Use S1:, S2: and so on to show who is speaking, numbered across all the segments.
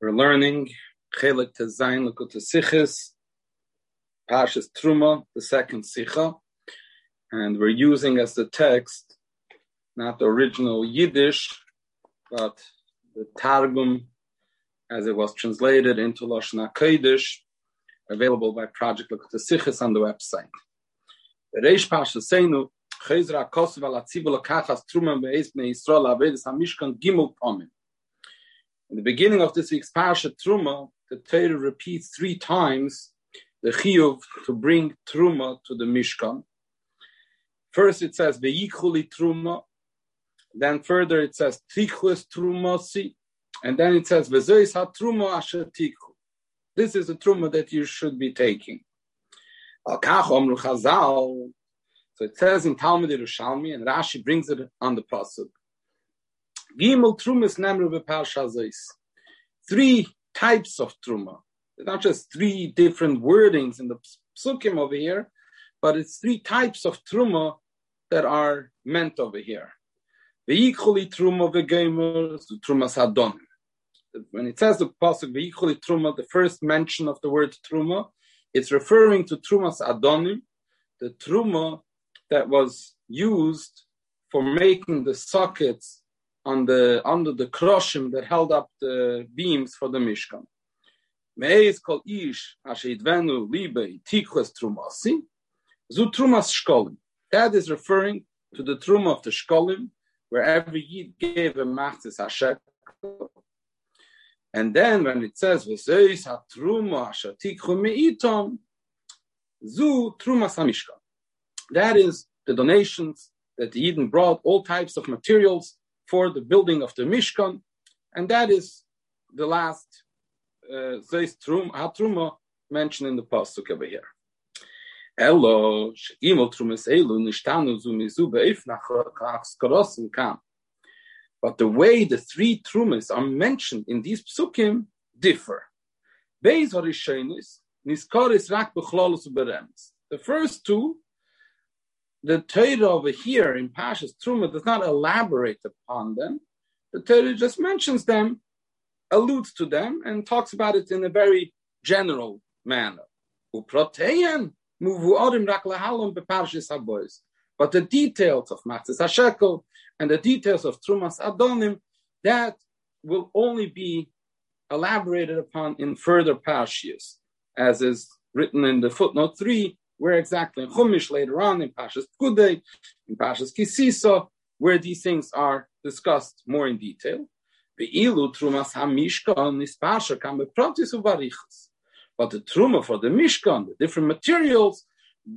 S1: We're learning Chelik Tezayin Lekut Sichis, Pashas Truma, the second Sicha, and we're using as the text not the original Yiddish, but the Targum as it was translated into Lashon HaKodesh, available by Project Lekut Sichis on the website. The Reish Pashas Seinu, Kosovo Latzibul Kachas Truma Be'ez Bnei Yisrael Avedis HaMishkan Gimel. In the beginning of this week's Parsha Truma, the Torah repeats three times the chiyuv to bring Truma to the Mishkan. First it says Ve'ichuli Truma, then further it says Tichus Trumasi, and then it says Vezois HaTruma Asher Tichu. This is the Truma that you should be taking. So it says in Talmud Yerushalmi, and Rashi brings it on the pasuk. Gimel trumas. Three types of truma. It's not just three different wordings in the psukim over here, but it's three types of truma that are meant over here. Ve'ikuli truma v'gemer, truma sadonim. When it says the pasuk ve'ikuli truma, the first mention of the word truma, it's referring to trumas adonim, the truma that was used for making the sockets on the under the kroshim that held up the beams for the Mishkan. Meis kol ish asheidvenu libe tikhus trumasi zu trumas shkolim. That is referring to the truma of the shkolim, where every yid gave a machzis hashekel. And then when it says v'seis hatruma ashatikhu meitom zu trumas hamishkan. That is the donations that the Eden brought, all types of materials for the building of the Mishkan, and that is the last Zeis uh, Hatruma mentioned in the pasuk over here. Elo trumas nishtanu kam. But the way the three trumas are mentioned in these psukim differ. Beis harishonis niskaris rak bechlolus berems. The first two the Torah over here in Pashas Truma does not elaborate upon them. The Torah just mentions them, alludes to them, and talks about it in a very general manner. But the details of Matzis HaShekel and the details of Trumas Adonim, that will only be elaborated upon in further Pashias, as is written in the footnote 3 where exactly in Chumash later on in Pashas Pkudei, in Pashas Kisisa, where these things are discussed more in detail. But the truma for the Mishkan, the different materials,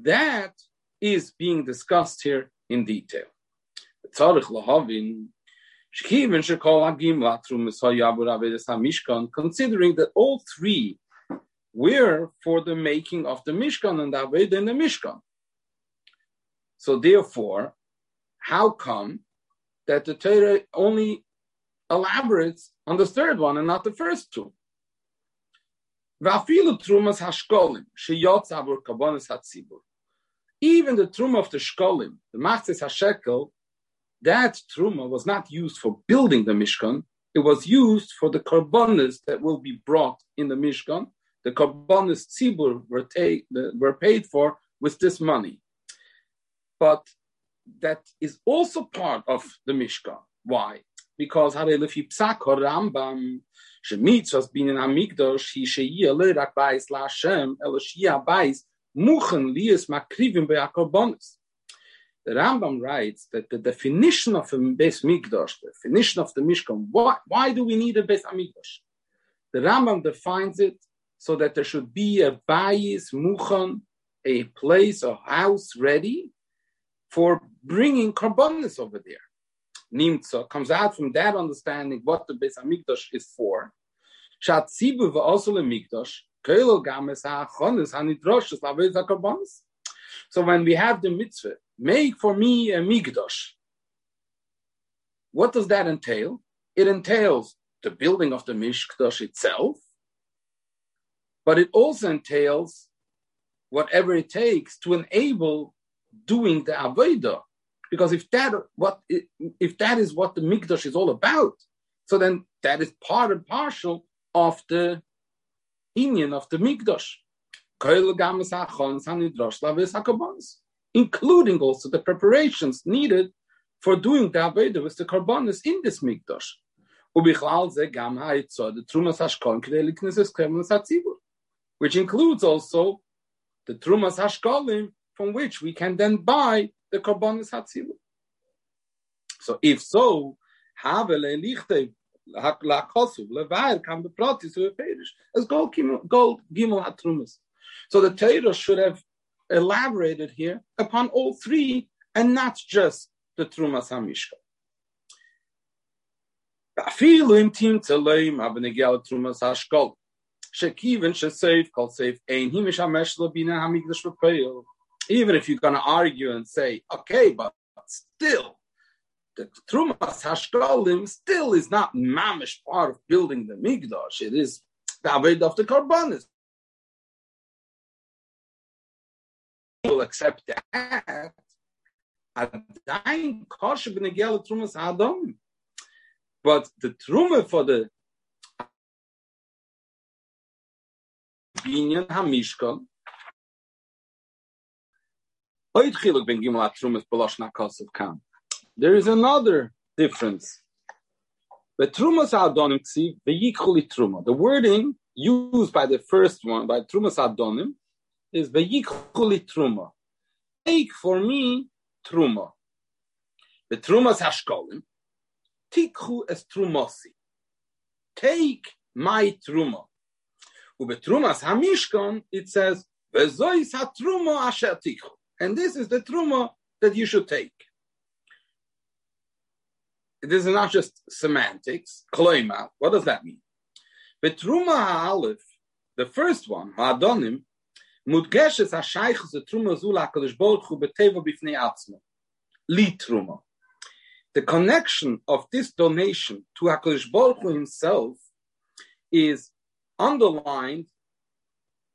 S1: that is being discussed here in detail. Considering that all three were for the making of the Mishkan and Aved in the Mishkan. So therefore, how come that the Torah only elaborates on the third one and not the first two? Even the truma of the shkolim, the machzis hashekel, that truma was not used for building the mishkan. It was used for the karbonis that will be brought in the mishkan, the Kabbanis Tzibur were, take, were paid for with this money. But that is also part of the Mishkan. Why? Because Harelefi Psak Rambam Shemitzvas bin in Amigdosh he sheyia lerak bais la Hashem elo sheyia bais muchen lies makrivim be'akorbonis. The Rambam writes that the definition of a Beis Mikdash, the definition of the Mishkan, why, why do we need a Beis Mikdash? The Rambam defines it so that there should be a bayis muchan, a place, a house ready for bringing karbonis over there. Nimtza comes out from that understanding what the Beis Hamikdash is for. Shatzibu v'osol Hamikdash kelo games ha'achonis hanidroshes laveis ha'karbonis. So when we have the mitzvah, make for me a mikdash. What does that entail? It entails the building of the mishkadosh itself, but it also entails whatever it takes to enable doing the avodah. Because if that what if that is what the mikdash is all about, So then that is part and partial of the union of the Mikdash. Including also the preparations needed for doing the Aveda with the Karbanis in this Mikdash which includes also the Trumas Hashkalim, from which we can then buy the Korbanis Hatzilu. So if so, Havele Lichte Lakosuv Levair can be pratis to a as gold gold gimel hatrumas. So the Torah should have elaborated here upon all three and not just the trumas hamishka. Afilu im tim tzeloim abnegel trumas hashkol. Shekivan should save called save Ain Himish Hameshlabina Hamigdash Even if you're gonna argue and say, okay, but still the Trumas Hashkalim still is not mamish part of building the Migdash. It is the Aved of the Karbanis. Will accept that. But the truma for the Binyan Hamishkan there is another difference. The wording used by the first one, by trumas adonim, is veyichuli truma. Take for me truma. The trumas hashkolim, tikhu es trumosi. Take my truma. Ube trumas hamishkon, it says, vezois hatruma asher tikhu. And this is the truma that you should take. This is not just semantics. Kloima, what does that mean? The truma ha'alef, the first one, ha'adonim, mudgeshes ha'shaychus the truma zula ha'kadosh b'teva b'fnei atzmo. Li truma. The connection of this donation to HaKadosh Hu himself is underlined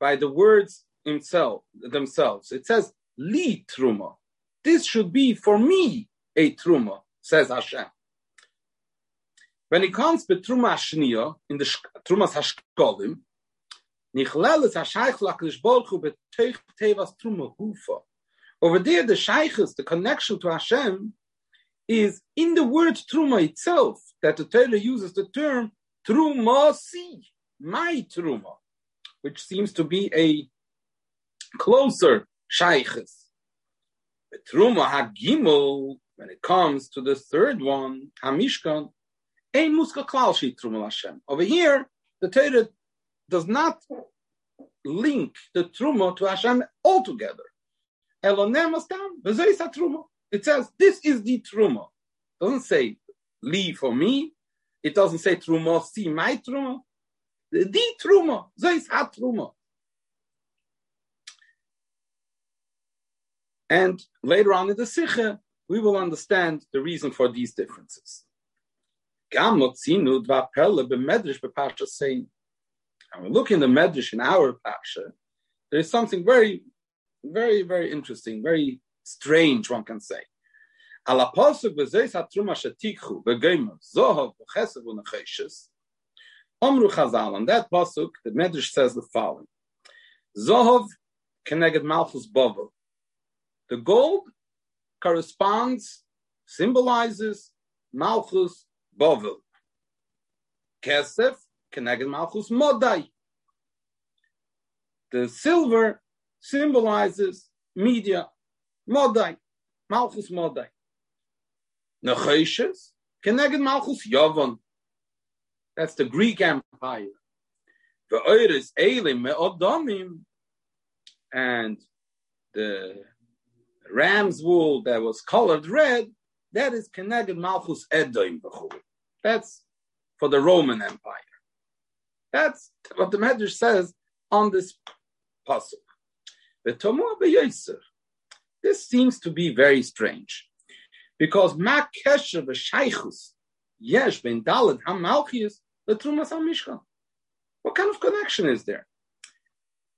S1: by the words himself, themselves. It says, li truma. This should be for me a truma, says Hashem. When it comes to truma shniya in the trumas hashkolim, nichleles hashayich laklish bolchu beteich tevas truma hufa. Over there, the shaykhs, the connection to Hashem, is in the word truma itself that the Torah uses the term truma si, my truma, which seems to be a closer shaykhs. But Truma Hagimel, when it comes to the third one, Hamishkan, ein muska klal shi Truma Hashem. Over here, the Torah does not link the Truma to Hashem altogether. It says, this is the Truma. It doesn't say, leave for me. It doesn't say Truma, see my Truma. The Truma, Zeis hat Truma. And later on in the Sikha, we will understand the reason for these differences. And we look in the Medrash in our Parsha, there is something very, very, very interesting, very strange, one can say. On that pasuk, the Medrash says the following: Zohov keneged Malchus Bovel. The gold corresponds, symbolizes Malchus Bovel. Kesef, Keneged Malchus Modai. The silver symbolizes media, Modai, Malchus Modai. Necheshes, Keneged Malchus Yovon. That's the Greek Empire. The Eures Elim Me'odomim. And the ram's wool that was colored red, that is Keneged Malchus Edoim That's for the Roman Empire. That's what the Medrash says on this pasuk. The Beyoser. This seems to be very strange, because Ma Kesher Yesh Ben Dalet HaMalchius the Trumas HaMishkan. What kind of connection is there?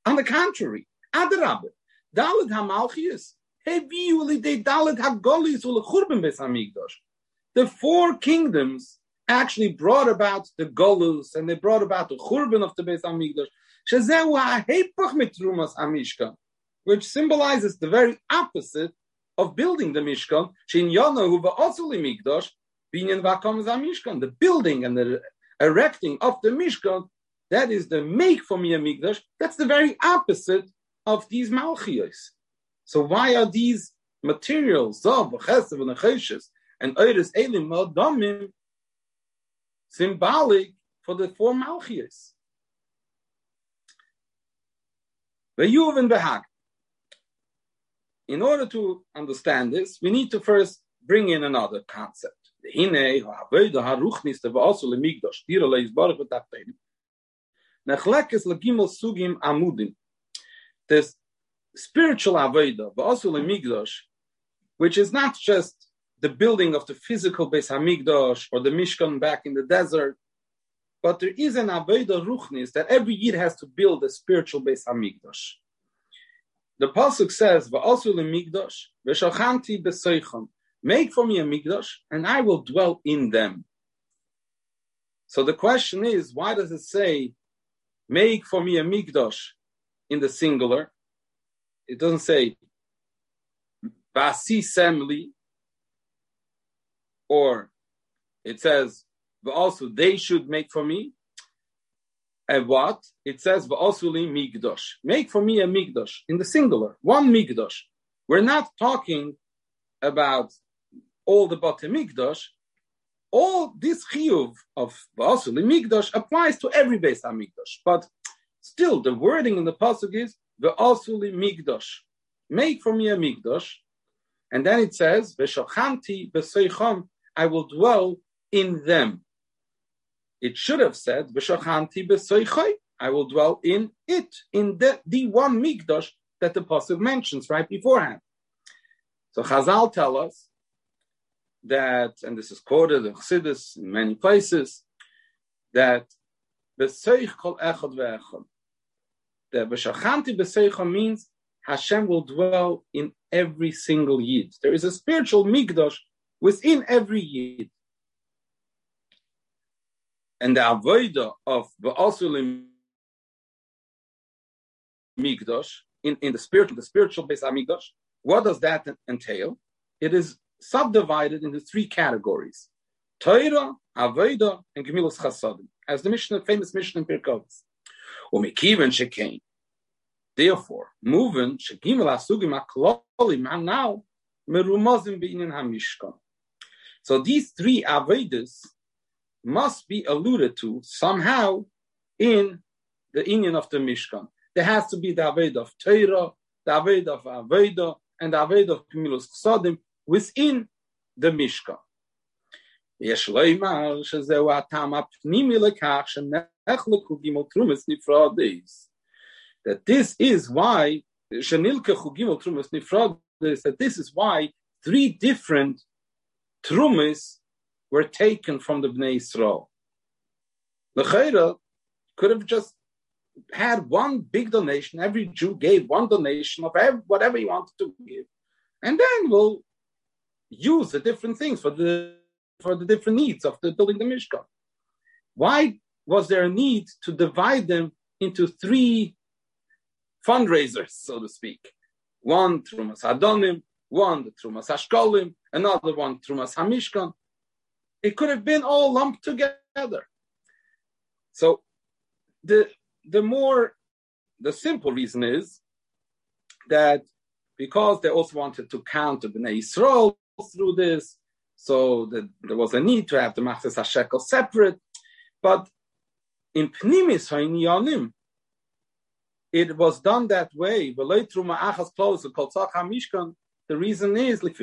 S1: On the contrary, Adarabah, Dalet HaMalchius the four kingdoms actually brought about the Golus and they brought about the Churban of the Beis Hamikdash. Which symbolizes the very opposite of building the Mishkan. The building and the erecting of the Mishkan, that is the make for me a Mikdash. That's the very opposite of these Malchios. So why are these materials, Zav, Chesev, and Cheshes, and Eires Elim, Damim, symbolic for the four Malchios? In order to understand this, we need to first bring in another concept. The spiritual avodah, also lemigdosh, which is not just the building of the physical Beis Hamikdash or the Mishkan back in the desert, but there is an avodah ruchnis that every year has to build a spiritual Beis Hamikdash. The pasuk says, "Va'asu lemigdash v'shachanti b'seicham." Make for me a mikdash, and I will dwell in them. So the question is, why does it say, "Make for me a mikdash in the singular? It doesn't say "Vasi semli," or it says, "Also they should make for me." And what? It says, V'osuli migdosh. Make for me a migdosh in the singular, one migdosh. We're not talking about all the Bate Migdosh. All this chiyuv of V'osuli migdosh applies to every base Hamikdash. But still, the wording in the pasuk is V'osuli migdosh. Make for me a migdosh. And then it says, V'shochanti b'seicham. I will dwell in them. It should have said, Ve'shachanti V'shachanti I will dwell in it, in the, the one mikdash that the Pasuk mentions right beforehand. So Chazal tell us that, and this is quoted in Chassidus in many places, that B'seich kol echad ve'echad. The B'shachanti b'seicha means Hashem will dwell in every single yid. There is a spiritual mikdash within every yid and the avoida of the Asulim Migdosh in, in the spiritual, the spiritual base Migdosh, what does that entail? It is subdivided into three categories: Torah, Avoida, and Gemilas Chasadim, as the Mishnah, famous Mishnah in Pirkei Avos. Umikiven shekain. Therefore, moving shegimel asugim aklolim now merumazim beinin hamishkan. So these three avodas must be alluded to somehow in the union of the Mishkan. There has to be the Aved of Torah, the Aved of Aveda, and the Aved of Kemilos Chsadim within the Mishkan. יש לומר שזהו הטעם הפנימי לכך שנחלקו גימל תרומס נפרדס. That this is why, שנלקחו גימל תרומס נפרדס, that this is why three different trumas were taken from the Bnei Yisrael. The Chayra could have just had one big donation. Every Jew gave one donation of whatever he wanted to give, and then we'll use the different things for the for the different needs of the building the Mishkan. Why was there a need to divide them into three fundraisers, so to speak? One Trumas Adonim, one the Trumas Hashkolim, another one Trumas Hamishkan. It could have been all lumped together. So the the more the simple reason is that because they also wanted to count the Bnei Yisrael through this, so that there was a need to have the Machzes HaShekel separate. But in Pnimis HaInyanim, it was done that way. The reason is, like,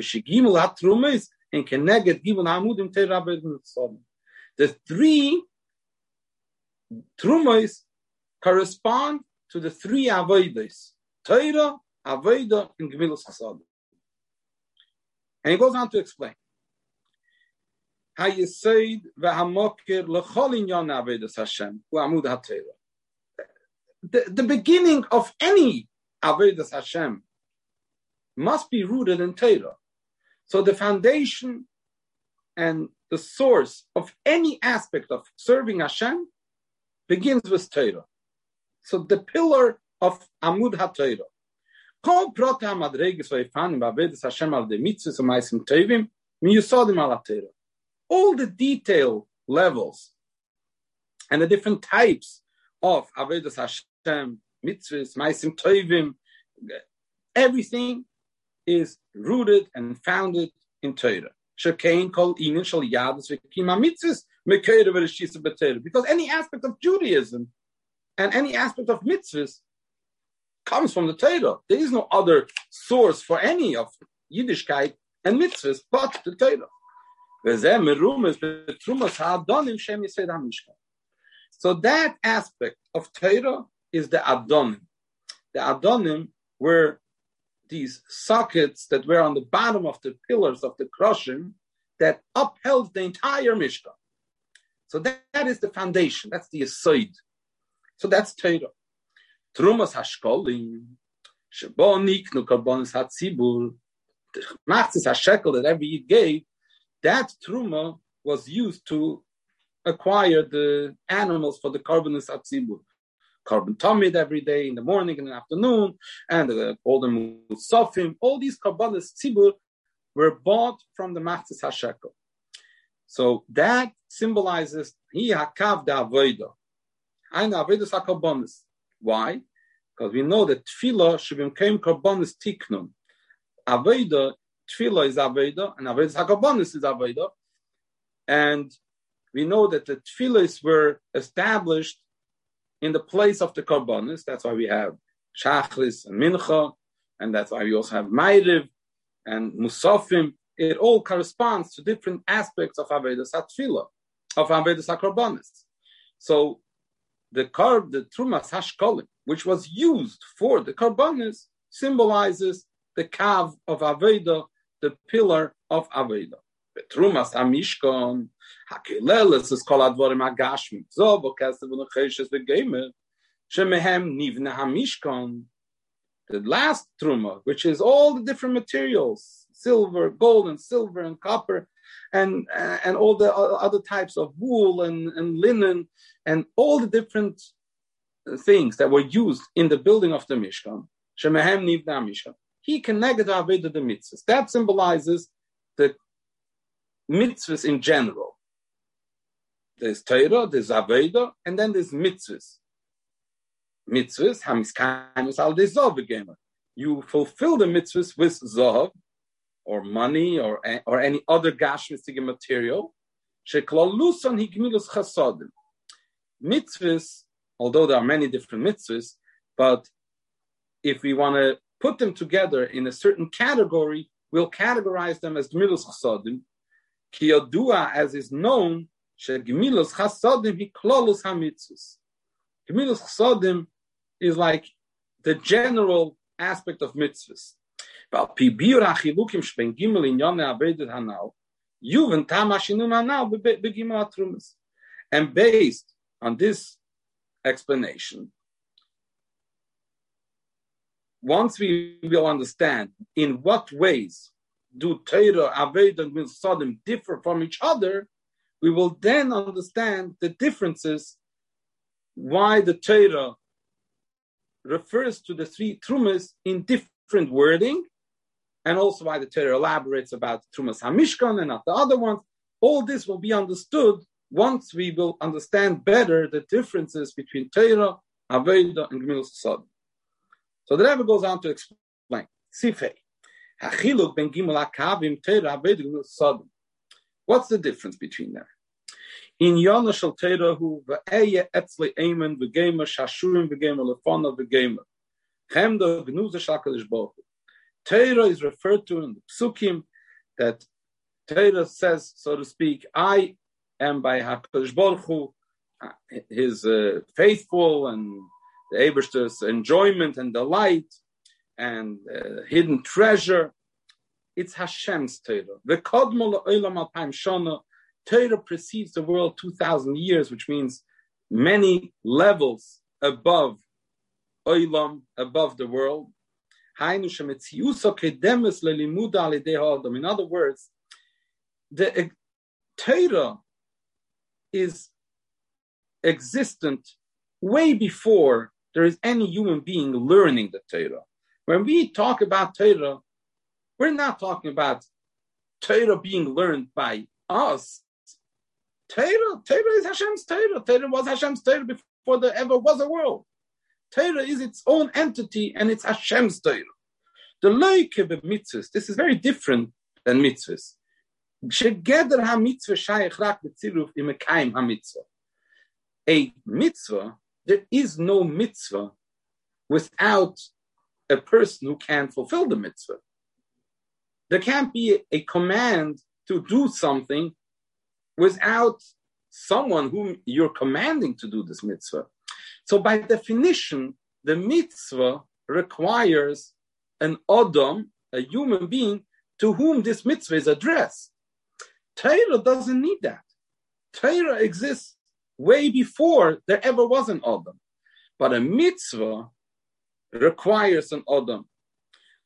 S1: The three Trumos correspond to the three Avoides, Torah, Avoida, and Gemilas Hasadim. And he goes on to explain. Avodas Hashem, hu Amud The, the beginning of any Avodas Hashem must be rooted in Torah. So the foundation and the source of any aspect of serving Hashem begins with Torah. So the pillar of Amud HaTorah. Kol prota hamadreges v'efanim v'avedes Hashem al de mitzvahs u'maisim tovim miusodim al HaTorah. All the detail levels and the different types of Avedis Hashem, mitzvahs, maisim tovim, everything is rooted and founded in Torah. Shekain kol inin shal yadus v'kima mitzvahs mekeidah v'reshisa b'Torah. Because any aspect of Judaism and any aspect of mitzvahs comes from the Torah. There is no other source for any of Yiddishkeit and mitzvahs but the Torah. So that aspect of Torah is the Adonim. The Adonim were these sockets that were on the bottom of the pillars of the crushing that upheld the entire Mishkan. So that, that is the foundation. That's the aside. So that's Torah. Trumas hashkolim, shebo niknu karbonis hatzibur, machzis hashekel that every gave, that truma was used to acquire the animals for the karbonis hatzibur. Carbon tamid every day in the morning and the afternoon, and all the golden musafim. All these karbonis tzibur were bought from the machzis hashekel. So that symbolizes he hakav da avodah. Ein avodah sakarbonis. Why? Because we know that tefillah shivim came karbonis tiknun. Aveda, tefillah is aveda, and aveda hakabonis is aveda. And we know that the tefillahs were established in the place of the karbonis. That's why we have shachris and mincha, and that's why we also have ma'iriv and musafim. It all corresponds to different aspects of avedas hatfila, of avedas hakarbonis. So the carb, the trumas hashkolim, which was used for the karbonis, symbolizes the kav of aveda, the pillar of aveda. Trumas hamishkon, hakileles is kol advorim agashmi, zo v'kesev v'necheshes v'gemer, shemehem nivne hamishkon, the last truma, which is all the different materials, silver, gold, and silver, and copper, and uh, and all the other types of wool and, and linen, and all the different uh, things that were used in the building of the Mishkan. Shemehem nivna Mishkan. He connected Aveda the mitzvahs. That symbolizes the mitzvahs in general. There's Torah, there's Aveda, and then there's mitzvahs. Mitzvahs, hamiskaimus al de You fulfill the mitzvahs with zahav, or money, or, or any other gashmistic material. Mitzvahs, although there are many different mitzvahs, but if we want to put them together in a certain category, we'll categorize them as gemilos chasadim. Kiyodua, as is known, shegemilos chasadim hiklolus hamitzvahs. Gemilos chasadim is like the general aspect of mitzvahs. In yone abedet hanal, yuven tamashinu hanal begimel atrumas. And based on this explanation, once we will understand in what ways do Torah, Aved, and Milsadim differ from each other, we will then understand the differences why the Torah refers to the three trumas in different wording, and also why the Torah elaborates about trumas Hamishkan and not the other ones. All this will be understood once we will understand better the differences between Torah, Aveda, and Gemilas Sod. So the Rebbe goes on to explain. Sifei. Hachiluk ben Gimel Akavim Torah Aveda Gemilas Sod. What's the difference between them? In Yona Shal Torah hu v'eye etzli eimen v'gemer shashurim v'gemer lefona v'gemer. Chemdo gnuza shakalish bohu. Torah is referred to in the psukim that Torah says, so to speak, I am by Hakadosh Baruch Hu, his uh, faithful and the Eberster's enjoyment and delight and uh, hidden treasure. It's Hashem's Torah. The Kodmol Olam Alpaim Shana, Torah precedes the world 2,000 years, which means many levels above Olam, above the world. In other words, the Torah is existent way before there is any human being learning the Torah. When we talk about Torah, we're not talking about Torah being learned by us. Torah, Torah is Hashem's Torah. Torah was Hashem's Torah before there ever was a world. Torah is its own entity and it's Hashem's Torah. The loike of mitzvahs, this is very different than mitzvahs. Shegeder ha-mitzvah shayach rak b'tziruf imekayim ha-mitzvah. A mitzvah, there is no mitzvah without a person who can fulfill the mitzvah. There can't be a command to do something without someone whom you're commanding to do this mitzvah. So by definition, the mitzvah requires an Adam, a human being, to whom this mitzvah is addressed. Torah doesn't need that. Torah exists way before there ever was an Adam. But a mitzvah requires an Adam.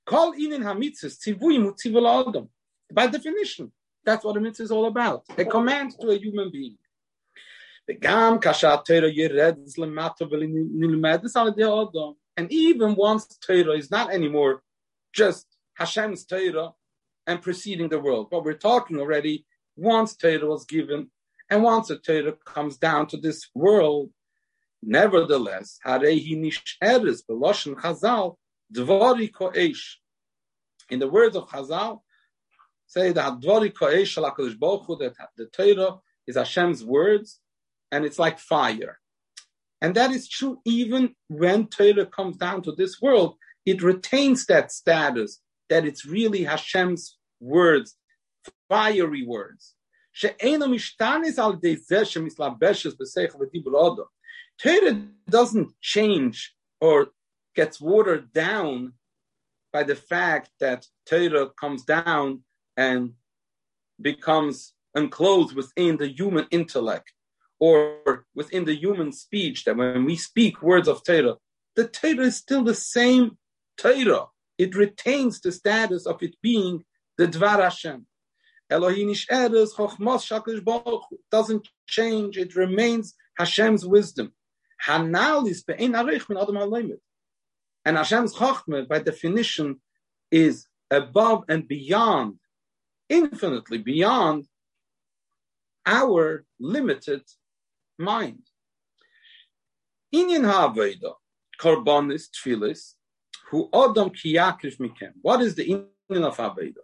S1: Call in tzivui Adam. By definition, that's what a mitzvah is all about. A command to a human being. And even once Torah is not anymore just Hashem's Torah and preceding the world, but we're talking already once Torah was given and once a Torah comes down to this world, nevertheless, Harehi Nisheres Beloshen Chazal Dvari Koesh. In the words of Chazal, say that Dvari Koesh that the Torah is Hashem's words, and it's like fire. And that is true even when Torah comes down to this world, it retains that status that it's really Hashem's words, fiery words. Torah doesn't change or gets watered down by the fact that Torah comes down and becomes enclosed within the human intellect or within the human speech, that when we speak words of Torah, the Torah is still the same Torah. It retains the status of it being the Dvar Hashem. Doesn't change, it remains Hashem's wisdom. And Hashem's Chochmah, by definition, is above and beyond, infinitely beyond our limited mind. Inyan ha'aveda, korbanis, tfilis, who adam ki mikem. What is the inyan of aveda?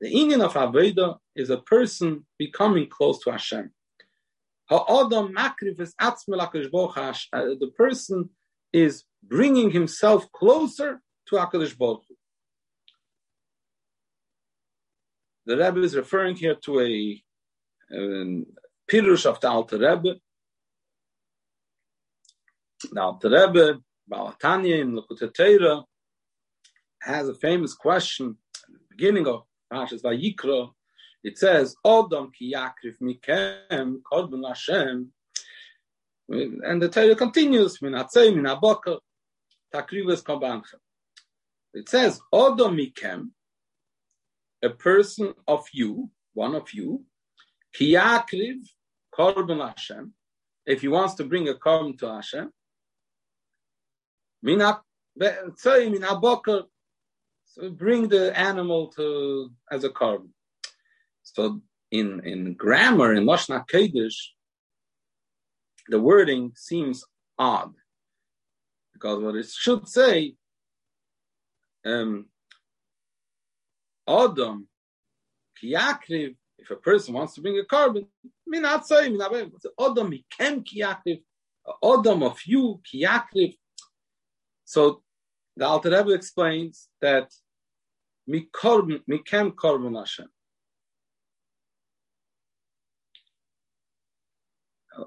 S1: The inyan of aveda is a person becoming close to Hashem. Ha'adam makriv is uh, The person is bringing himself closer to Hakadosh Baruch The Rebbe is referring here to a, a Pirush of the Alter Rebbe. The Alter Rebbe, Balatanya in Lakota Teira, has a famous question at the beginning of Parashas Vayikra. It says, Odom ki yakrif mikem korban Hashem. And the Torah continues, min hatzei, min haboker, takrives korbanchem. It says, Odom mikem, a person of you, one of you, ki yakriv korban Hashem, if he wants to bring a korban to Hashem, so bring the animal to as a korban. So in in grammar in Lashon Kodesh, the wording seems odd because what it should say, um, Adam kiyakriv if a person wants to bring a carbon, korban, minat say, minat Odom mikem kiyakriv, Odom of you kiyakriv. So the Alter Rebbe explains that mikem korban Hashem.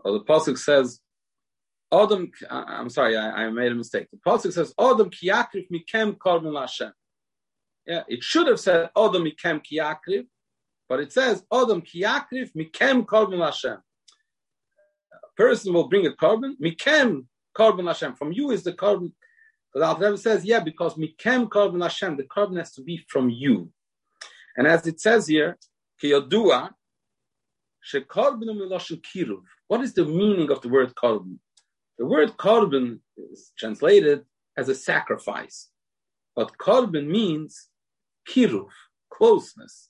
S1: Or the pasuk says, Odom. I'm sorry, I, I, made a mistake. The pasuk says, Odom kiyakriv mikem korban Hashem. Yeah, it should have said Odom mikem kiyakriv, but it says, Odom kiyakrif mikem korban Hashem. A person will bring a korban, mikem korban Hashem. From you is the korban. The Alter says, yeah, because mikem korban Hashem, the korban has to be from you. And as it says here, kiyodua, What is the meaning of the word korban? The word korban is translated as a sacrifice, but korban means kiruv, closeness.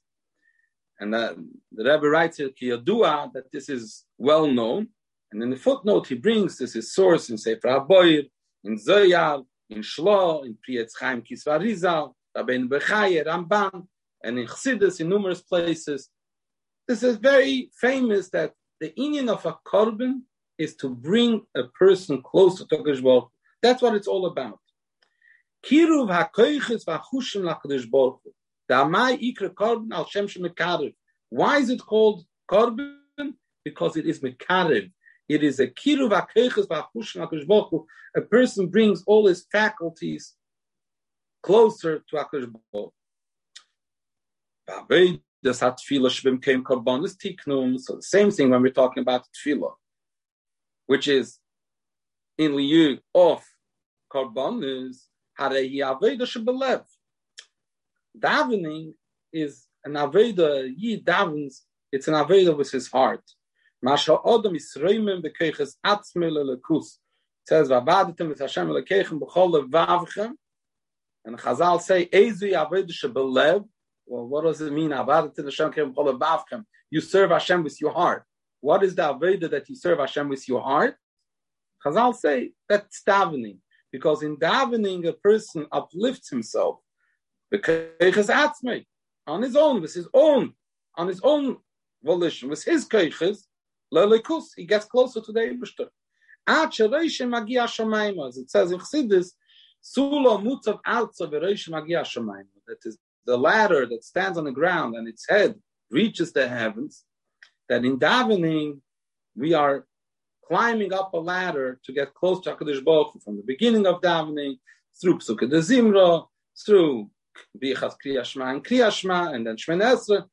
S1: And that, the Rebbe writes here, Kiyadua, that this is well known. And in the footnote, he brings this is source in Sefer HaBoyer, in Zoyal, in Shlo, in Pri Etz Chaim Kisvarizal, Rabbeinu Bechaye, Ramban, and in Chassidus, in numerous places. This is very famous that the union of a korban is to bring a person close to Baruch That's what it's all about. Kiruv hakoiches vachushim laKadosh Baruch Why is it called korban? Because it is mekarev. It is a kiruv Baruch A person brings all his faculties closer to Akash. So the same thing when we're talking about tefillah, which is in liyu of korbanis harehi aveda shebelev. Davening is an aveda. He davens. It's an aveda with his heart. Masha odom isreimim bekeiches atzmei lelekus. says v'abadatem with Hashem lekeichem b'chol levavchem. And Chazal say, Ezi aveda shebelev well, what does it mean? You serve Hashem with your heart. What is the Aveda that you serve Hashem with your heart? Chazal say that's davening. Because in davening, a person uplifts himself. On his own, with his own, on his own volition, with his keiches, he gets closer to the Ebershter. As it says in Chassidus, Sulo mutzav alza v'reish magia That is the ladder that stands on the ground and its head reaches the heavens, that in davening we are climbing up a ladder to get close to Hakadosh Baruch Hu, from the beginning of davening through Pesukei DeZimra, through Bichas Kriyashma and Kriyashma, and then Shmen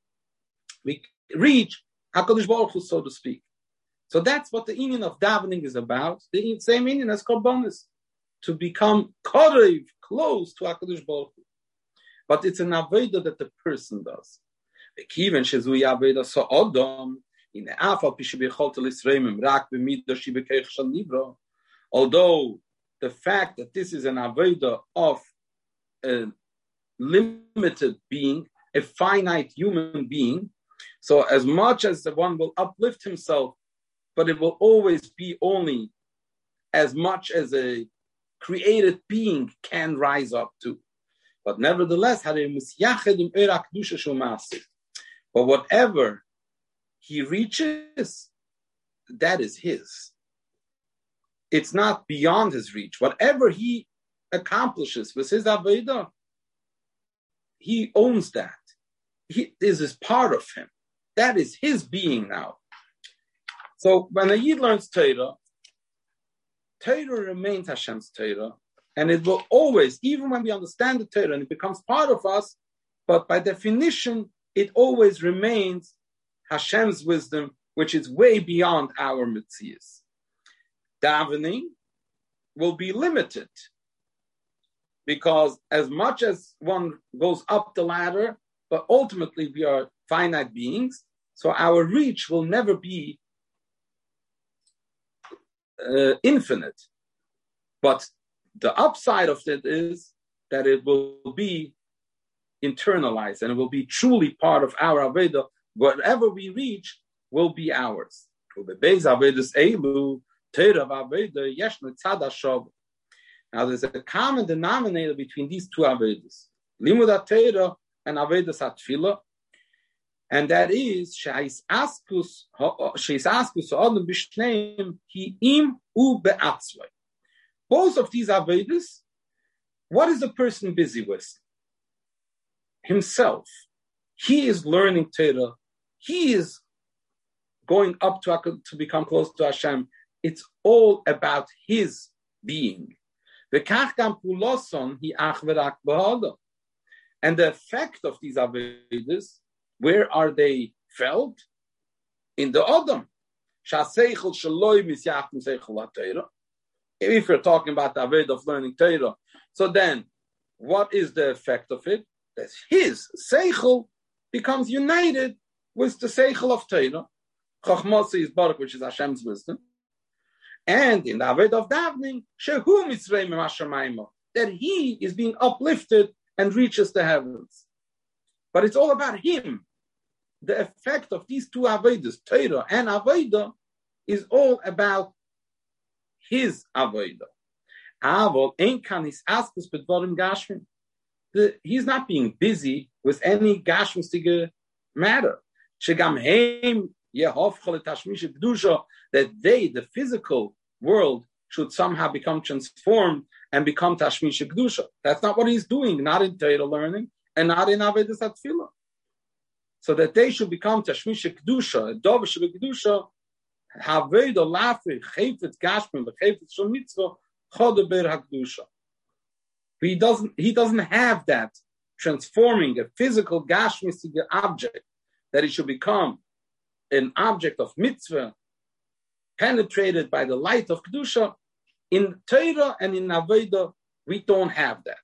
S1: we reach Hakadosh Baruch Hu, so to speak. So that's what the union of davening is about. The same meaning as korbanos, to become korev, close to Hakadosh Baruch Hu but it's an avodah that the person does. Kiven shezui avodah so odom in afal pishibichol telisreimim rak b'midah shibekech shal nivro. Although the fact that this is an avodah of a limited being, a finite human being, so as much as the one will uplift himself, but it will always be only as much as a created being can rise up to. But nevertheless, but whatever he reaches, that is his. It's not beyond his reach. Whatever he accomplishes with his Aveda, he owns that. He, this is part of him. That is his being now. So when a Yid learns Torah, Torah remains Hashem's Torah, and it will always, even when we understand the Torah and it becomes part of us, but by definition, it always remains Hashem's wisdom, which is way beyond our mitzias. Davening will be limited because as much as one goes up the ladder, but ultimately we are finite beings, so our reach will never be uh, infinite. But the upside of it is that it will be internalized and it will be truly part of our Aveda. Whatever we reach will be ours. Now there's a common denominator between these two Avedas, Limud Torah and Avedas Atfilah, and that is Sheis Askus Sheis Askus Adam Bishneim Ki Im U Be'atzvay. Both of these Avedis, what is the person busy with? Himself. He is learning Torah. He is going up to, to become close to Hashem. It's all about his being. And the effect of these Avedis, where are they felt? In the Adam if you're talking about the Aved of learning Torah, so then what is the effect of it? That his Seichel becomes united with the Seichel of Torah. Chochmose is which is Hashem's wisdom. And in the Aved of davening, Shehu Mitzrayim that he is being uplifted and reaches the heavens. But it's all about him. The effect of these two Avedas, Torah and Aveda, is all about his Aveda. Avol ain't kan his askus bedvorim gashmin. He's not being busy with any gashmistige matter. Shegam heim that they, the physical world, should somehow become transformed and become Tashmish Kedusha. That's not what he's doing, not in Torah learning and not in Avedis Atfilah. So that they should become Tashmish Kedusha, Dovish Kedusha, Haveda Lafi, Chayfet Gashmin, Chayfet Shal Mitzvah, Chodeber HaKedusha. He doesn't, he doesn't have that transforming a physical Gashmistic object that he should become an object of mitzvah penetrated by the light of kedusha. In Torah and in Avodah, we don't have that.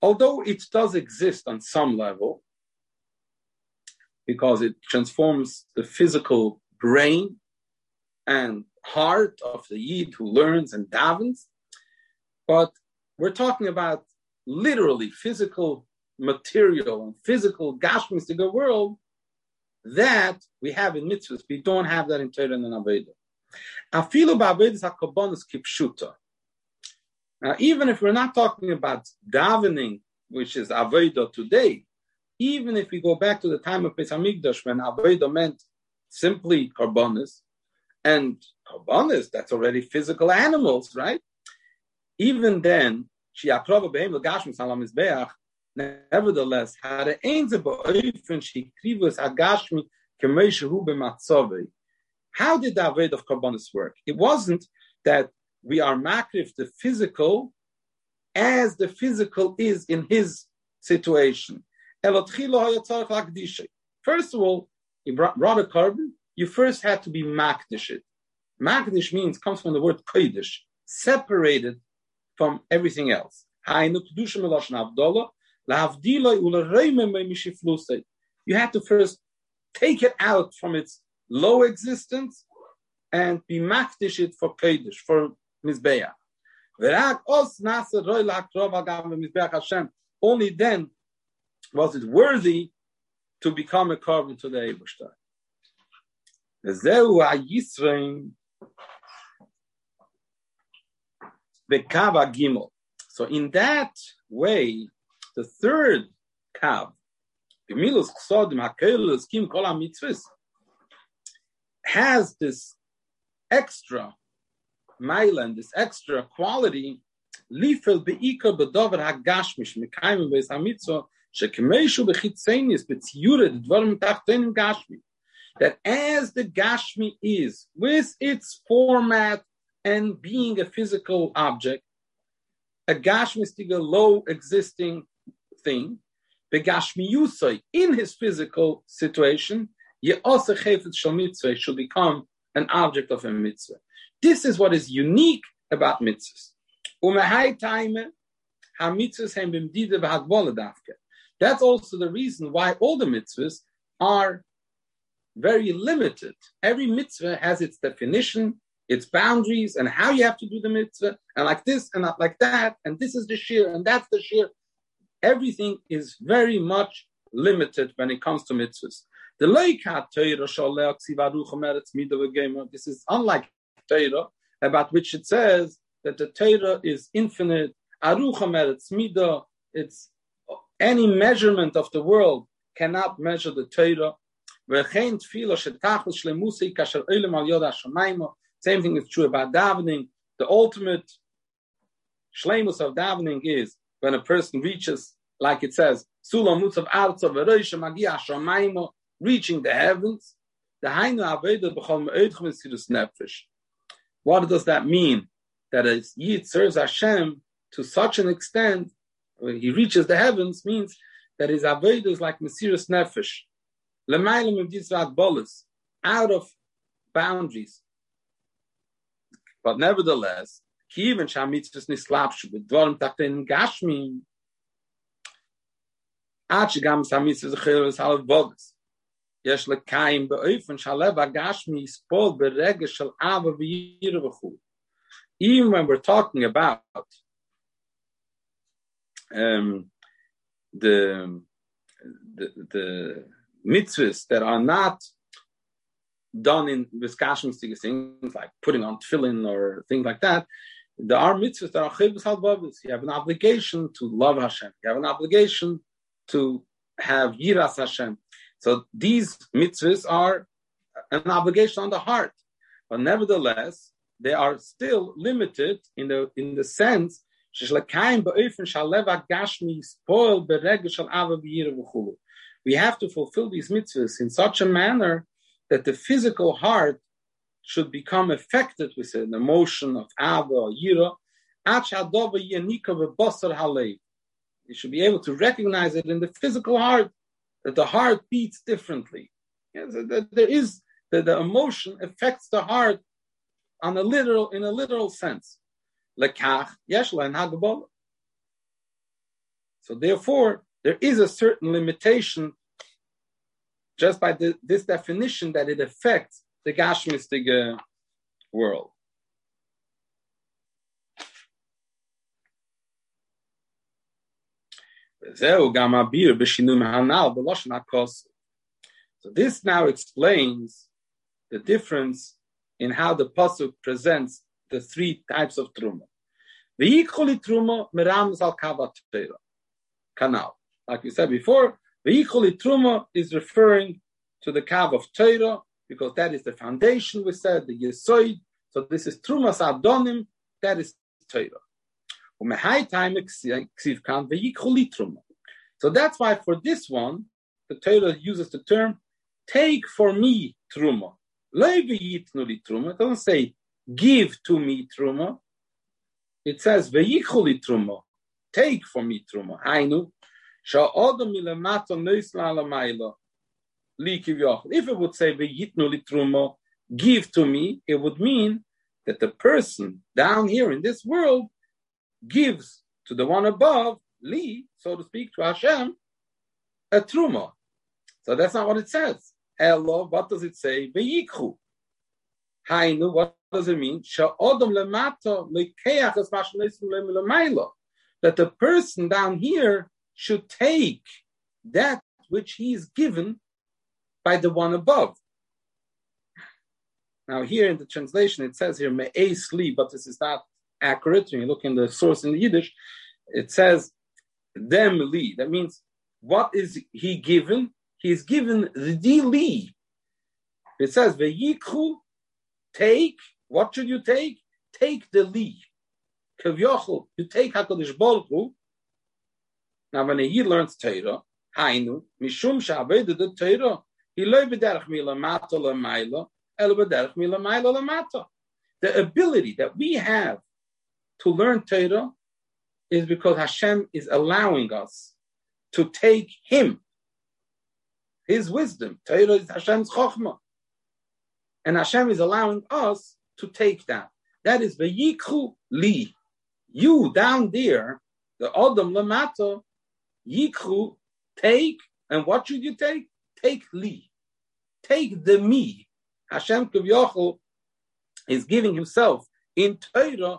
S1: Although it does exist on some level, because it transforms the physical brain and heart of the Yid who learns and davens, but we're talking about literally physical material and physical gashmistic world that we have in mitzvahs. We don't have that in Torah and Aveda. Afilu ba'avedis hakobonis kipshuta. Now, even if we're not talking about davening, which is Aveda today, even if we go back to the time of Pesach Hamikdash when Aveda meant simply karbonis, and karbonis, that's already physical animals, right? Even then, Nevertheless, how the How did the Aved of Karbonis work? It wasn't that we are makrif the physical as the physical is in his situation. First of all, you brought a korban, you first had to be makdish it. Makdish means, comes from the word kodesh, separated from everything else. You have to first take it out from its low existence and be maftish it for Kodesh, for Mizbeach. Only then was it worthy to become a korban to the Eibershter. So in that way, the third kav, Gemilus Chsodim Hakelus Kim Kol Mitzvahs, has this extra mailand, this extra quality, lifel beikar bedover hagashmish mekayim beis hamitzvah shekemeshu bechitzenis betziyured dvarim tachtenim gashmi. That as the gashmi is, with its format and being a physical object, a gashmistiga low existing thing, the gashmiyusai in his physical situation, ye also chayfet shal should become an object of a mitzvah. This is what is unique about mitzvahs. That's also the reason why all the mitzvahs are very limited. Every mitzvah has its definition, its boundaries and how you have to do the mitzvah, and like this and not like that, and this is the shear and that's the shear. Everything is very much limited when it comes to mitzvahs. The This is unlike Torah, about which it says that the Torah is infinite. It's any measurement of the world cannot measure the Torah. Same thing is true about davening. The ultimate shlemus of davening is when a person reaches, like it says, sulam mutzav artzav v'roisha magia shamaymo, reaching the heavens. The hainu aveda b'chol me'edchum esirus nefesh. What does that mean? That a yid serves Hashem to such an extent when he reaches the heavens means that his aveda is like mesirus nefesh. Lemaylam of out of boundaries, but nevertheless, even shamitzvus nislapshu b'dvarim takten gashmim, עד שגם סמיס זכיר וסל בוגס. יש לקיים באופן שהלב הגשמי יספול ברגע של אבא וירא וכו'. Even when we're talking about um, the, the, the mitzvahs that are not done in Viskashenstige things like putting on tefillin or things like that, there are mitzvahs that are chibus halbavus. You have an obligation to love Hashem. You have an obligation to have yiras Hashem. So these mitzvahs are an obligation on the heart, but nevertheless they are still limited in the in the sense we have to fulfill these mitzvahs in such a manner that the physical heart should become affected with an emotion of ava or yira. You should be able to recognize it in the physical heart, that the heart beats differently. that there is that the emotion affects the heart on a literal in a literal sense. So therefore, there is a certain limitation just by the, this definition that it affects the Gashmistic uh, world. So this now explains the difference in how the pasuk presents the three types of truma. The equally truma merams al kavat canal. Like we said before, the equally truma is referring to the kav of Torah because that is the foundation. We said the yesoid. So this is trumas adonim. That is Torah. So that's why for this one, the Torah uses the term "take for me truma." It doesn't say give to me truma. It says veyichuli truma, take for me truma. Alamayla If it would say veyitnu truma, give to me, it would mean that the person down here in this world gives to the one above, li, so to speak, to Hashem, a truma. So that's not what it says. Hello, what does it say? Veyikhu. Hainu, what does it mean? That the person down here should take that which he is given by the one above. Now, here in the translation, it says here me'esli, but this is not accurate. When you look in the source in the Yiddish, it says them li. That means what is he given? He is given the li. It says ve'yikhu Take, what should you take? Take the li. Kavyochel, you take HaKadosh Baruch Hu. Now when he learns Torah, Hainu, Mishum Shabed the Torah, he loy b'derech mila mata el b'derech. The ability that we have to learn Torah is because Hashem is allowing us to take Him, His wisdom. Torah is Hashem's chokhmah. And Hashem is allowing us to take that. That is v'yikhu li. You down there, the Adam Lamata, yikhu, take, and what should you take? Take li. Take the me. Hashem Kavyochel is giving himself in Torah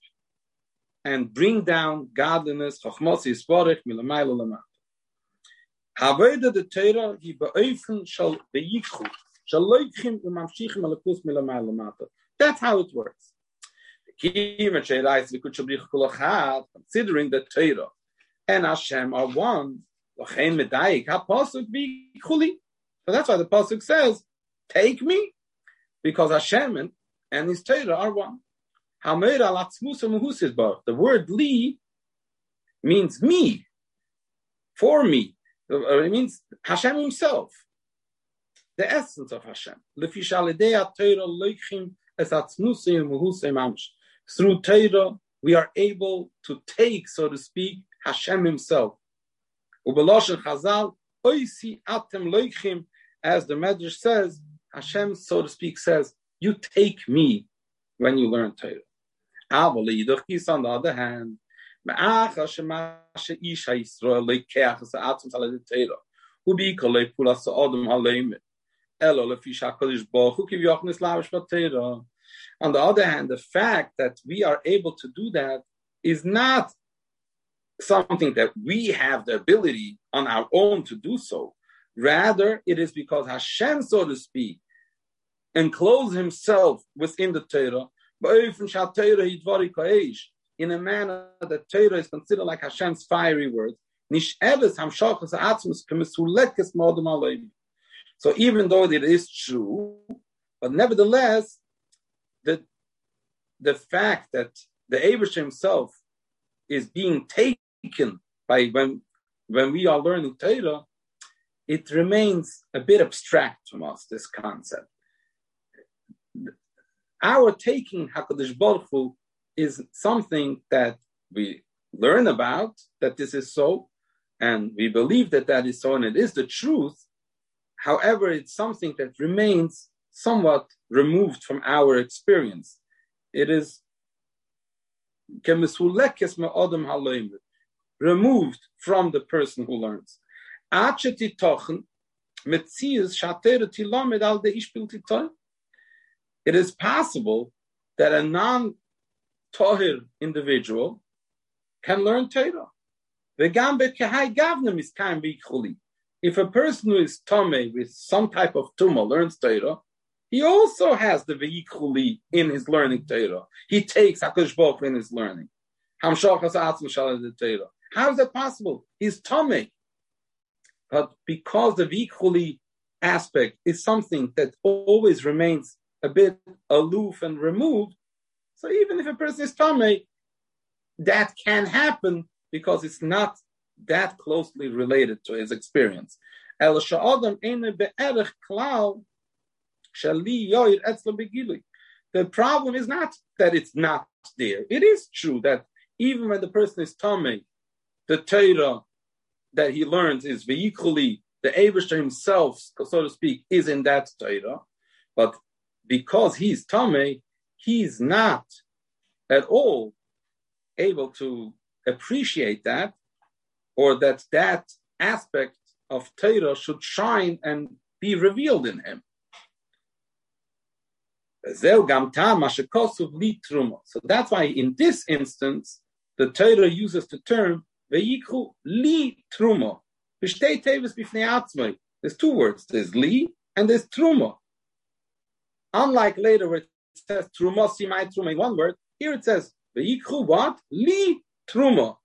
S1: and bring down godliness. Haveda the Torah, he shall shall loichim umamshichim alakus milamaylamata. That's how it works. Considering the Torah and Hashem are one, so that's why the pasuk says, "Take me," because Hashem and His Torah are one. The word "li" means me, for me. Uh, it means Hashem Himself. the essence of Hashem. Through Torah, we are able to take, so to speak, Hashem Himself. As the Medrash says, Hashem, so to speak, says, you take me when you learn Torah. On the other hand, on the other hand, the fact that we are able to do that is not something that we have the ability on our own to do so. Rather, it is because Hashem, so to speak, enclosed himself within the Torah, in a manner that Torah is considered like Hashem's fiery words. So even though it is true, but nevertheless, the, the fact that the Abish himself is being taken by when when we are learning Torah, it remains a bit abstract from us, this concept. Our taking HaKadosh Baruch Hu is something that we learn about, that this is so, and we believe that that is so, and it is the truth, However, it's something that remains somewhat removed from our experience. It is removed from the person who learns. It is possible that a non-Tohir individual can learn Torah if a person who is tame with some type of tumah learns Torah, he also has the veikuli in his learning Torah. He takes Hakadosh in his learning. How is that possible? He's tame, but because the veikuli aspect is something that always remains a bit aloof and removed. So even if a person is tame, that can happen because it's not that closely related to his experience. The problem is not that it's not there. It is true that even when the person is tummy, the Torah that he learns is vehicularly the Avisha himself, so to speak, is in that Torah. But because he's tummy, he's not at all able to appreciate that or that that aspect of Torah should shine and be revealed in him. So that's why in this instance, the Torah uses the term Vayikhu li truma. There's two words. There's li and there's truma. Unlike later where it says truma, my truma one word, here it says Vayikhu what? Li truma.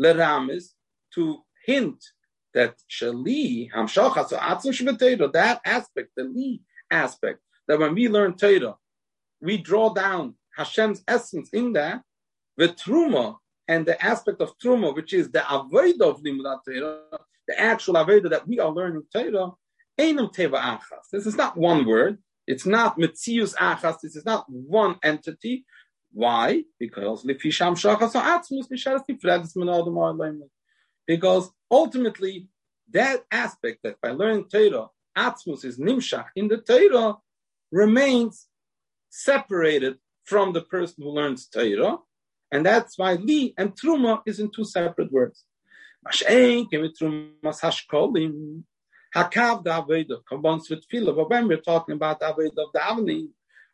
S1: Leramis to hint that shali hamshacha so atzum that aspect, the li aspect, that when we learn Torah, we draw down Hashem's essence in that, the truma and the aspect of truma, which is the avodah of limudat Torah, the actual avodah that we are learning Torah, einam teva achas. This is not one word. It's not mitzius achas. This is not one entity. Why? Because because ultimately, that aspect that by learning Torah, Atzmus is Nimshach in the Torah, remains separated from the person who learns Torah, and that's why Li and Truma is in two separate words. Hakav the Aveda combines with Philip, but when we're talking about the Aveda of davening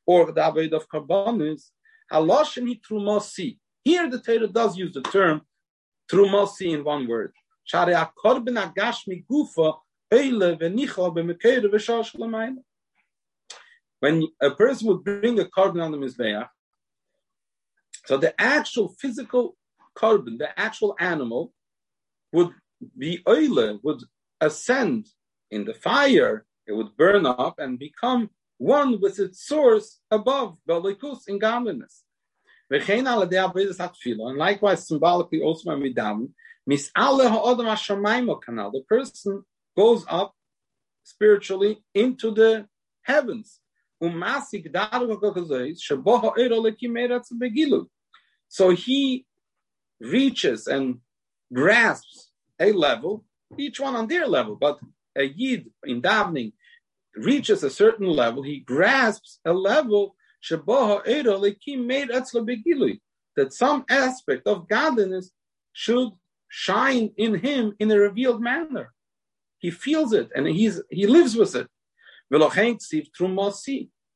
S1: or the Aveda of Karbanis, Haloshani Trumasi. Here the Torah does use the term Trumasi in one word. When a person would bring a korban on the Mizbeach, so the actual physical korban, the actual animal, would be oile, would ascend in the fire, it would burn up and become one with its source above Belikus in godliness. And likewise, symbolically, also when we daven. The person goes up spiritually into the heavens. So he reaches and grasps a level, each one on their level, but a yid in davening reaches a certain level, he grasps a level that some aspect of godliness should shine in him in a revealed manner. He feels it and he's he lives with it.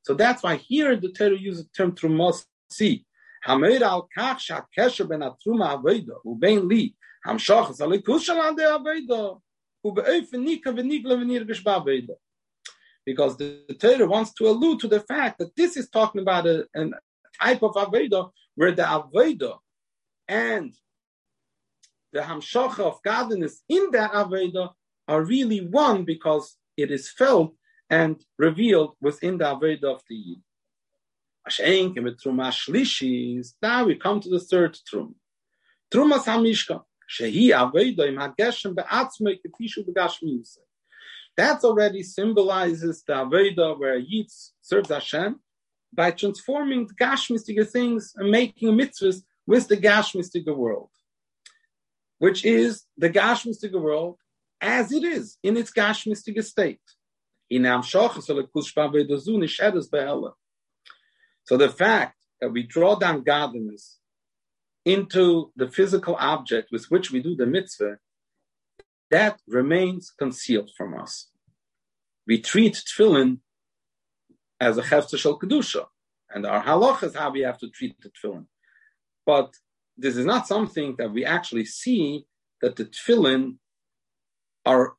S1: So that's why here the Torah uses the term trumosi. Because the, Torah wants to allude to the fact that this is talking about a, a type of Aveda where the Aveda and the Hamshacha of godliness in that Aveda are really one because it is felt and revealed within the Aveda of the Yid. Now we come to the third Trum. Trumas HaMishkan. That already symbolizes the Aveda where Yid serves Hashem by transforming the Gashmistic things and making a mitzvahs with the Gashmistic world, which is the Gashmistic world as it is in its Gashmistic state. So the fact that we draw down godliness into the physical object with which we do the mitzvah, that remains concealed from us. We treat tefillin as a hefzer shel kedusha, and our halach is how we have to treat the tefillin. But this is not something that we actually see that the tefillin are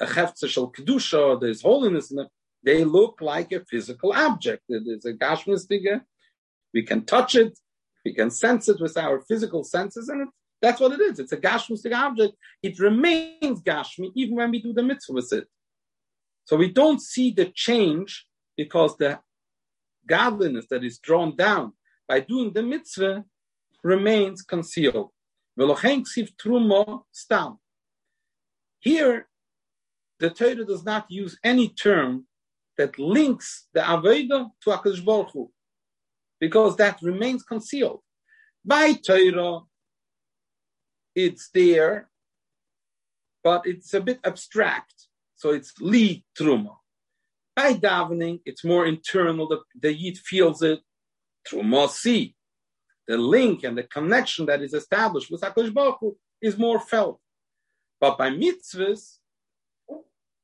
S1: a hefzer kedusha, there's holiness in them they look like a physical object. It is a gashmistige. We can touch it, we can sense it with our physical senses, and it, that's what it is. It's a gashmistic object. It remains gashmi even when we do the mitzvah with it. So we don't see the change because the godliness that is drawn down by doing the mitzvah remains concealed. Here, the Torah does not use any term that links the Aveda to HaKadosh Baruch because that remains concealed. By Torah, it's there, but it's a bit abstract, so it's Li Truma. By davening, it's more internal, the, the Yid feels it, Truma Si. The link and the connection that is established with HaKadosh Baruch is more felt. But by mitzvahs,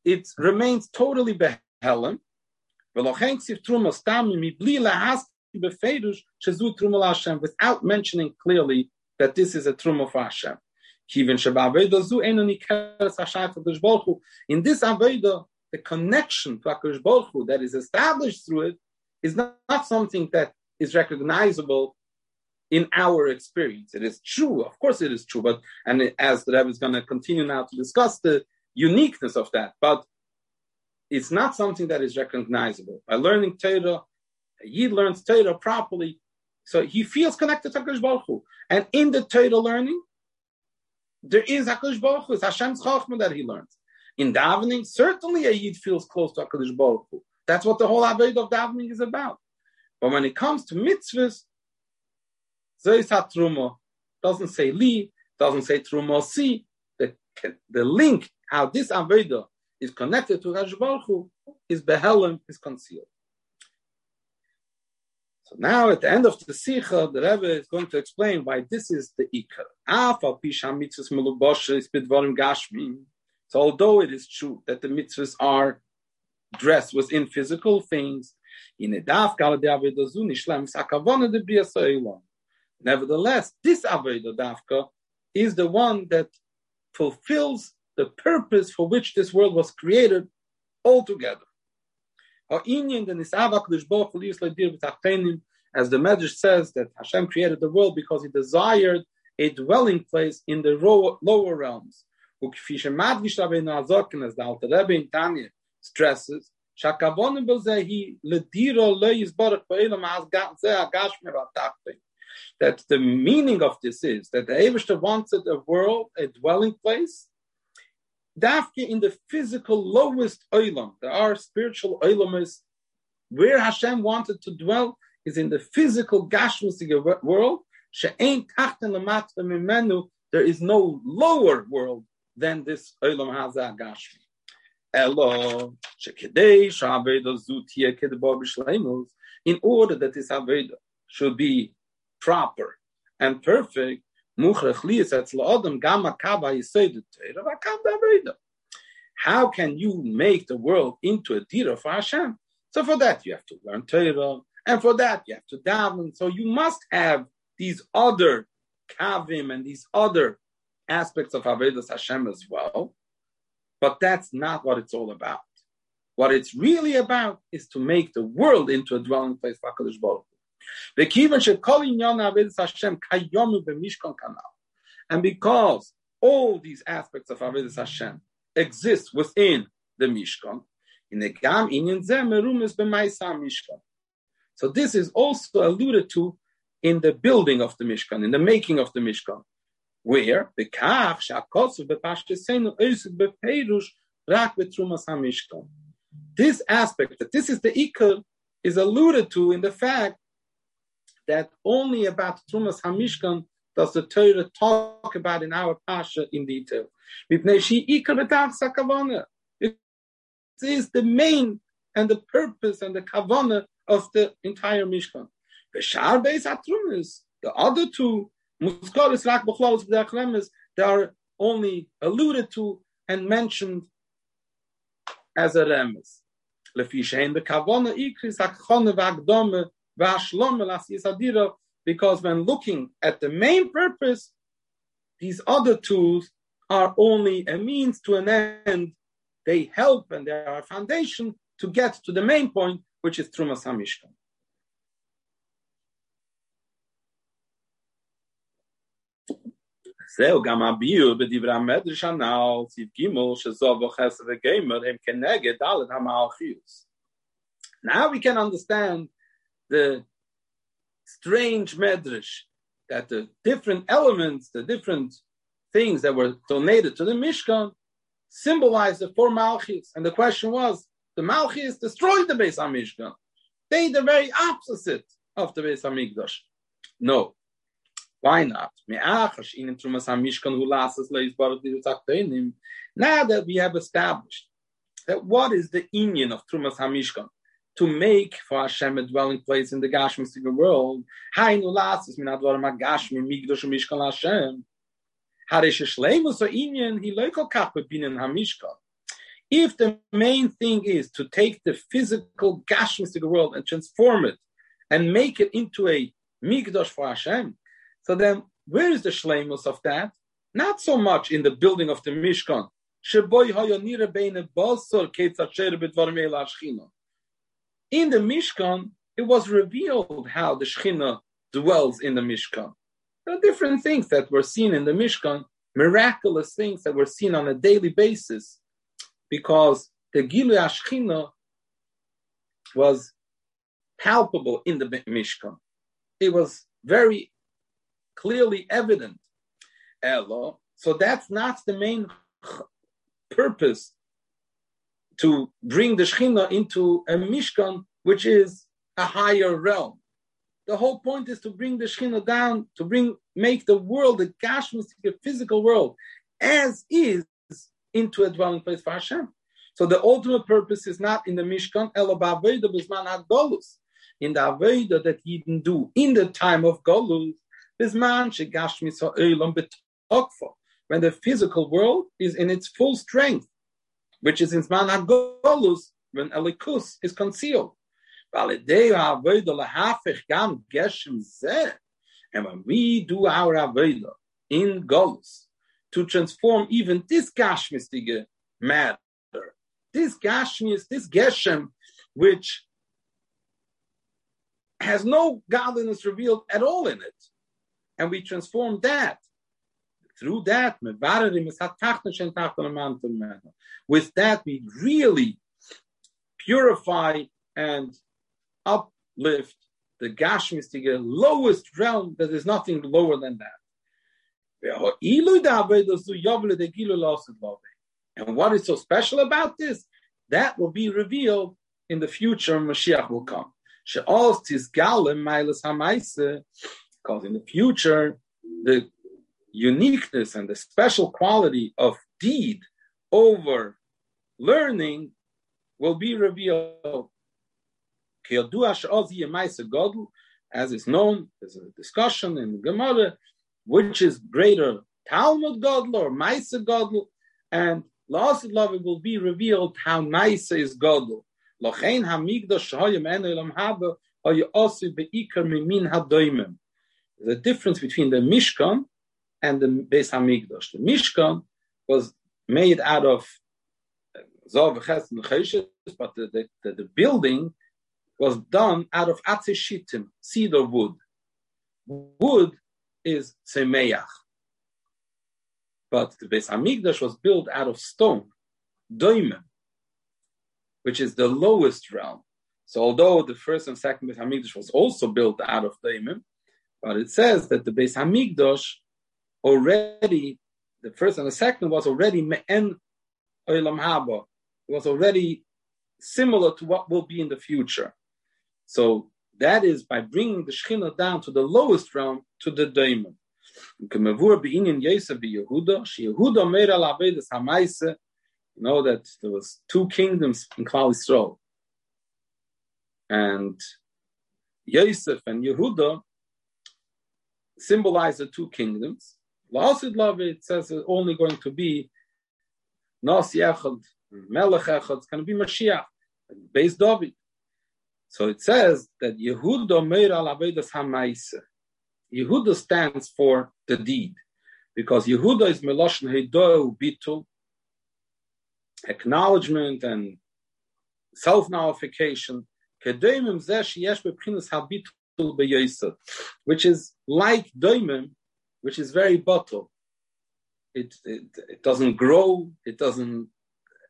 S1: it remains totally behelem, without mentioning clearly that this is a truma for Hashem. In this Aveda, the connection to HaKadosh Baruch that is established through it is not, not something that is recognizable in our experience. It is true, of course it is true, but and as the Rebbe is going to continue now to discuss the uniqueness of that, but it's not something that is recognizable. By learning Torah, he learns Torah properly, so he feels connected to HaKadosh Baruch Hu. And in the Torah learning, there is HaKadosh Baruch Hu, it's Hashem's Chachma that he learns. In davening, certainly a Yid feels close to HaKadosh Baruch Hu. That's what the whole Aved of davening is about. But when it comes to mitzvahs, Zeis HaTruma doesn't say Li, doesn't say Truma Si. The, the link, how this Aveda is connected to Hakadosh Baruch Hu, his behelim is concealed. So now at the end of the Sikha, the Rebbe is going to explain why this is the Ikar. So although it is true that the mitzvahs are dressed within physical things, nevertheless, this Aveda Dafka is the one that fulfills the purpose for which this world was created altogether. As the Medrash says that Hashem created the world because he desired a dwelling place in the lower realms. As the Alter Rebbe in Tanya stresses, that the meaning of this is that the Eivishter wanted a world, a dwelling place, Dafke in the physical lowest oilam. There are spiritual oilams where Hashem wanted to dwell is in the physical gashmusig world. There is no lower world than this olam hazah gashmi. Elo shekedei sha'aveda zutia kedbo. In order that this aveda should be proper and perfect, how can you make the world into a dira for Hashem? So for that you have to learn Torah, and for that you have to daven. So you must have these other kavim and these other aspects of Avodas Hashem as well. But that's not what it's all about. What it's really about is to make the world into a dwelling place for HaKadosh Baruch and because all these aspects of Avedis Hashem exist within the Mishkan, in the Gam b'Maisa Mishkan. So this is also alluded to in the building of the Mishkan, in the making of the Mishkan, where the Kach Shakosu b'Pashtesenu Oisik b'Peirush Rak b'Trumas HaMishkan. This aspect, that this is the Ikar, is alluded to in the fact that only about Trumas Hamishkan does the Torah talk about in our Pasha in detail. It is the main and the purpose and the kavana of the entire Mishkan. The other two, they are only alluded to and mentioned as a remes. the kavana ikris hakchone v'agdome because when looking at the main purpose, these other tools are only a means to an end. They help and they are a foundation to get to the main point, which is Trumas HaMishkan. זהו גם הביור בדברי המדרש הנ"ל, סיב ג' שזו וחסר וגמר הם כנגד ד' המלכיוס. Now we can understand the strange medrash that the different elements, the different things that were donated to the Mishkan symbolized the four Malchis. And the question was, the Malchis destroyed the Beis HaMishkan. They the very opposite of the Beis HaMikdash. No. Why not? Now that we have established that what is the union of Trumas HaMishkan, to make for Hashem a dwelling place in the Gashmistic world. Hainu lasis mishkan hamishkan. If the main thing is to take the physical Gashmistic world and transform it and make it into a migdosh for Hashem, so then where is the shleimus of that? Not so much in the building of the Mishkan. In the Mishkan, it was revealed how the Shekhinah dwells in the Mishkan. There are different things that were seen in the Mishkan, miraculous things that were seen on a daily basis, because the Gilu Ashchina was palpable in the Mishkan. It was very clearly evident. Elo. So that's not the main purpose to bring the Shechina into a Mishkan, which is a higher realm. The whole point is to bring the Shechina down, to bring, make the world, the Gashmistic, physical world, as is, into a dwelling place for Hashem. So the ultimate purpose is not in the Mishkan, elabaveda bisman adolus, in the Aveda that he didn't do in the time of Golus, bisman shegashmis ha'olam betokfa, when the physical world is in its full strength which is in Zman HaGolus, when Elikus is concealed. And when we do our Avodah in Golus, to transform even this Gashmistige matter, this Gashmis, this Geshem, which has no godliness revealed at all in it, and we transform that through that, with that, we really purify and uplift the Gashmis to the lowest realm, that is nothing lower than that. And what is so special about this? That will be revealed in the future. when Mashiach will come. Because in the future, the uniqueness and the special quality of deed over learning will be revealed. As is known, there's a discussion in Gemara, which is greater, Talmud Godel or Maisa Godel, and last love it will be revealed how Maisa is Godel. Lochein hamigdash shahayim enu elam haba also beikar mimin hadoimim. The difference between the Mishkan and the Beis Hamikdash. The Mishkan was made out of uh, Zav but the, the, the, the, building was done out of Atzeshitim, cedar wood. Wood is Semeach. But the Beis Hamikdash was built out of stone, Doimim, which is the lowest realm. So although the first and second Beis Hamikdash was also built out of Doimim, but it says that the Beis Hamikdash already, the first and the second was already Me'en Olam Haba. It was already similar to what will be in the future. So that is by bringing the Shekhinah down to the lowest realm, to the Daimon. You know that there was two kingdoms in Klal Yisrael. And Yosef and Yehuda symbolize the two kingdoms. La'asid love it says it's only going to be Nas Yechad, Melech Echad, it's going to be Mashiach, based David. So it says that Yehuda Meir al Avedas HaMaise. Yehuda stands for the deed, because Yehuda is Meloshen Heidoel Bitul, acknowledgement and self-nullification, which is like doimim, which is very bottle. It, it, it doesn't grow, it doesn't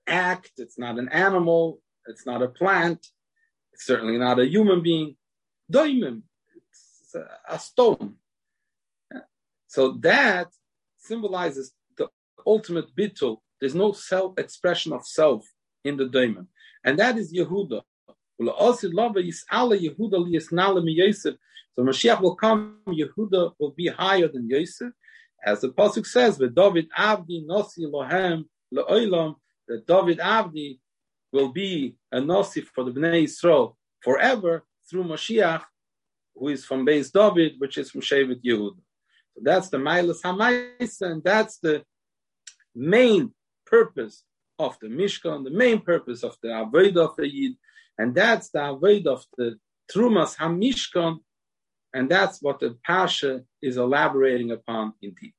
S1: act, it's not an animal, it's not a plant, it's certainly not a human being. Doimim, it's a, stone. So that symbolizes the ultimate bittul. There's no self expression of self in the daimon. And that is Yehuda. So Mashiach will come, Yehuda will be higher than Yosef. As the Pasuk says, with David Avdi Nosi Lohem Le'olam, that David Avdi will be a Nosi for the Bnei Yisrael forever through Mashiach, who is from Beis David, which is from Shevet Yehuda. So that's the Mailas Hamaisa, and that's the main purpose of the Mishkan, the main purpose of the Avodah of the Yid, and that's the Avodah of the Trumas Hamishkan, and that's what the Pasha is elaborating upon in detail.